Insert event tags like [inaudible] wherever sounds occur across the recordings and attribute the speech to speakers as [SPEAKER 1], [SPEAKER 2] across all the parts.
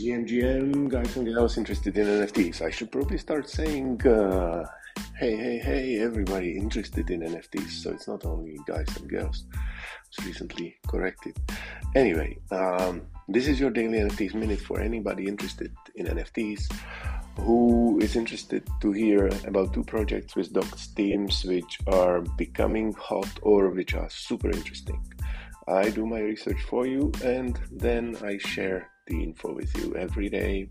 [SPEAKER 1] GMGM guys and gals interested in NFTs. I should probably start saying, uh, hey, hey, hey, everybody interested in NFTs. So it's not only guys and girls. I It's recently corrected. Anyway, um, this is your daily NFTs minute for anybody interested in NFTs who is interested to hear about two projects with doxxed teams which are becoming hot or which are super interesting. I do my research for you and then I share the info with you every day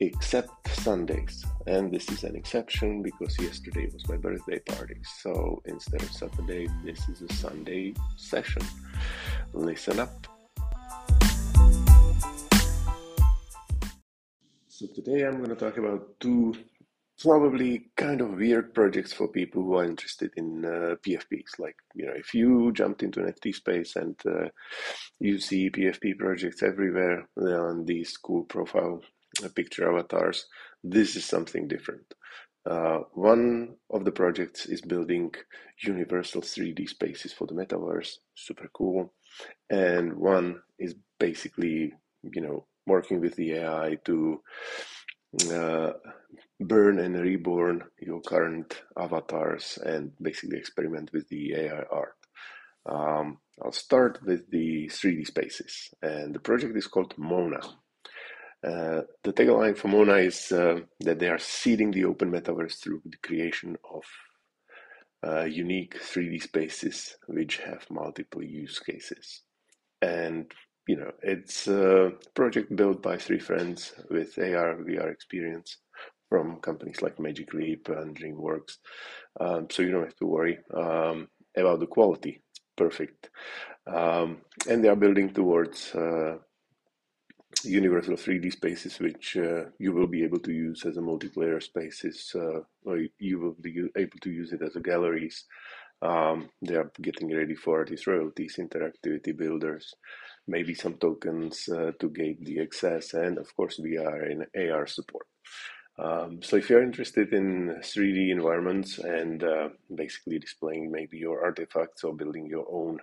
[SPEAKER 1] except Sundays. And this is an exception because yesterday was my birthday party. So instead of Saturday, this is a Sunday session. Listen up. So today I'm going to talk about two probably kind of weird projects for people who are interested in uh, PFPs. Like, you know, if you jumped into an NFT space and uh, you see PFP projects everywhere on these cool profile uh, picture avatars, this is something different. Uh, one of the projects is building universal 3D spaces for the metaverse, super cool. And one is basically, you know, working with the AI to uh, burn and reborn your current avatars and basically experiment with the AI art. Um, I'll start with the 3D spaces, and the project is called Mona. Uh, the tagline for Mona is uh, that they are seeding the open metaverse through the creation of uh, unique 3D spaces which have multiple use cases. And you know, it's a project built by three friends with AR, VR experience from companies like Magic Leap and DreamWorks. Um, so you don't have to worry um, about the quality. It's perfect. Um, and they are building towards uh, universal 3D spaces, which uh, you will be able to use as a multiplayer spaces, uh, or you will be able to use it as a galleries. Um, they are getting ready for these royalties, interactivity builders, maybe some tokens uh, to gate the access, and of course VR and AR support. Um, so if you're interested in 3D environments and uh, basically displaying maybe your artifacts or building your own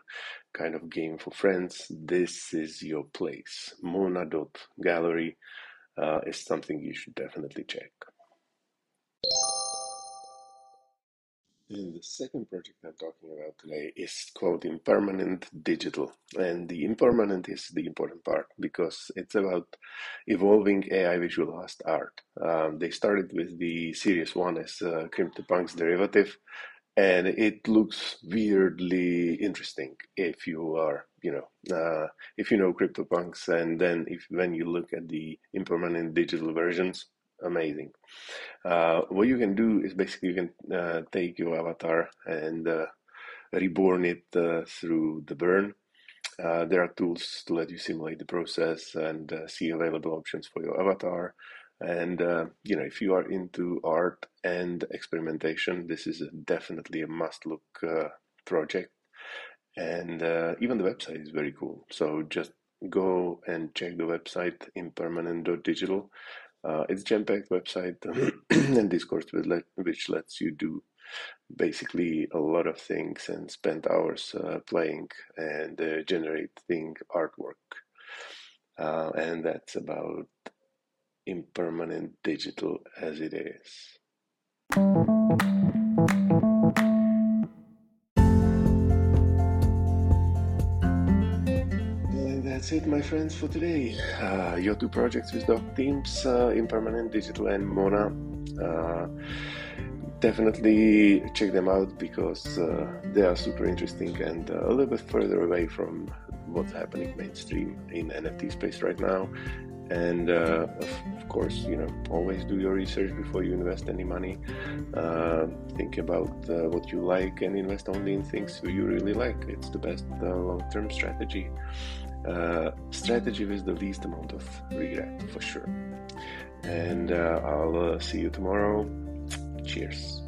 [SPEAKER 1] kind of game for friends, this is your place. Mona.gallery uh, is something you should definitely check. The second project I'm talking about today is called Impermanent Digital. And the impermanent is the important part because it's about evolving AI visualized art. Um, they started with the Series 1 as uh, CryptoPunks derivative, and it looks weirdly interesting if you are, you know, uh, if you know CryptoPunks, and then if when you look at the impermanent digital versions, amazing. Uh, what you can do is basically you can uh, take your avatar and uh, reborn it uh, through the burn. Uh, there are tools to let you simulate the process and uh, see available options for your avatar. And you know, if you are into art and experimentation, this is a, definitely a must-look project. And even the website is very cool. So just go and check the website impermanent.digital uh, it's jampacked website [clears throat] and Discord which lets you do basically a lot of things and spend hours uh, playing and uh, generating artwork. Uh, and that's about impermanent digital as it is. That's it, my friends, for today. Uh, your two projects with Doxxed Teams, uh, Impermanent Digital and Mona. Uh, definitely check them out because uh, they are super interesting and uh, a little bit further away from what's happening mainstream in NFT space right now. And uh, of, of, course, you know, always do your research before you invest any money. think about what you like and invest only in things you really like. It's the best long-term strategy uh, strategy with the least amount of regret for sure. And uh, I'll uh, see you tomorrow. Cheers.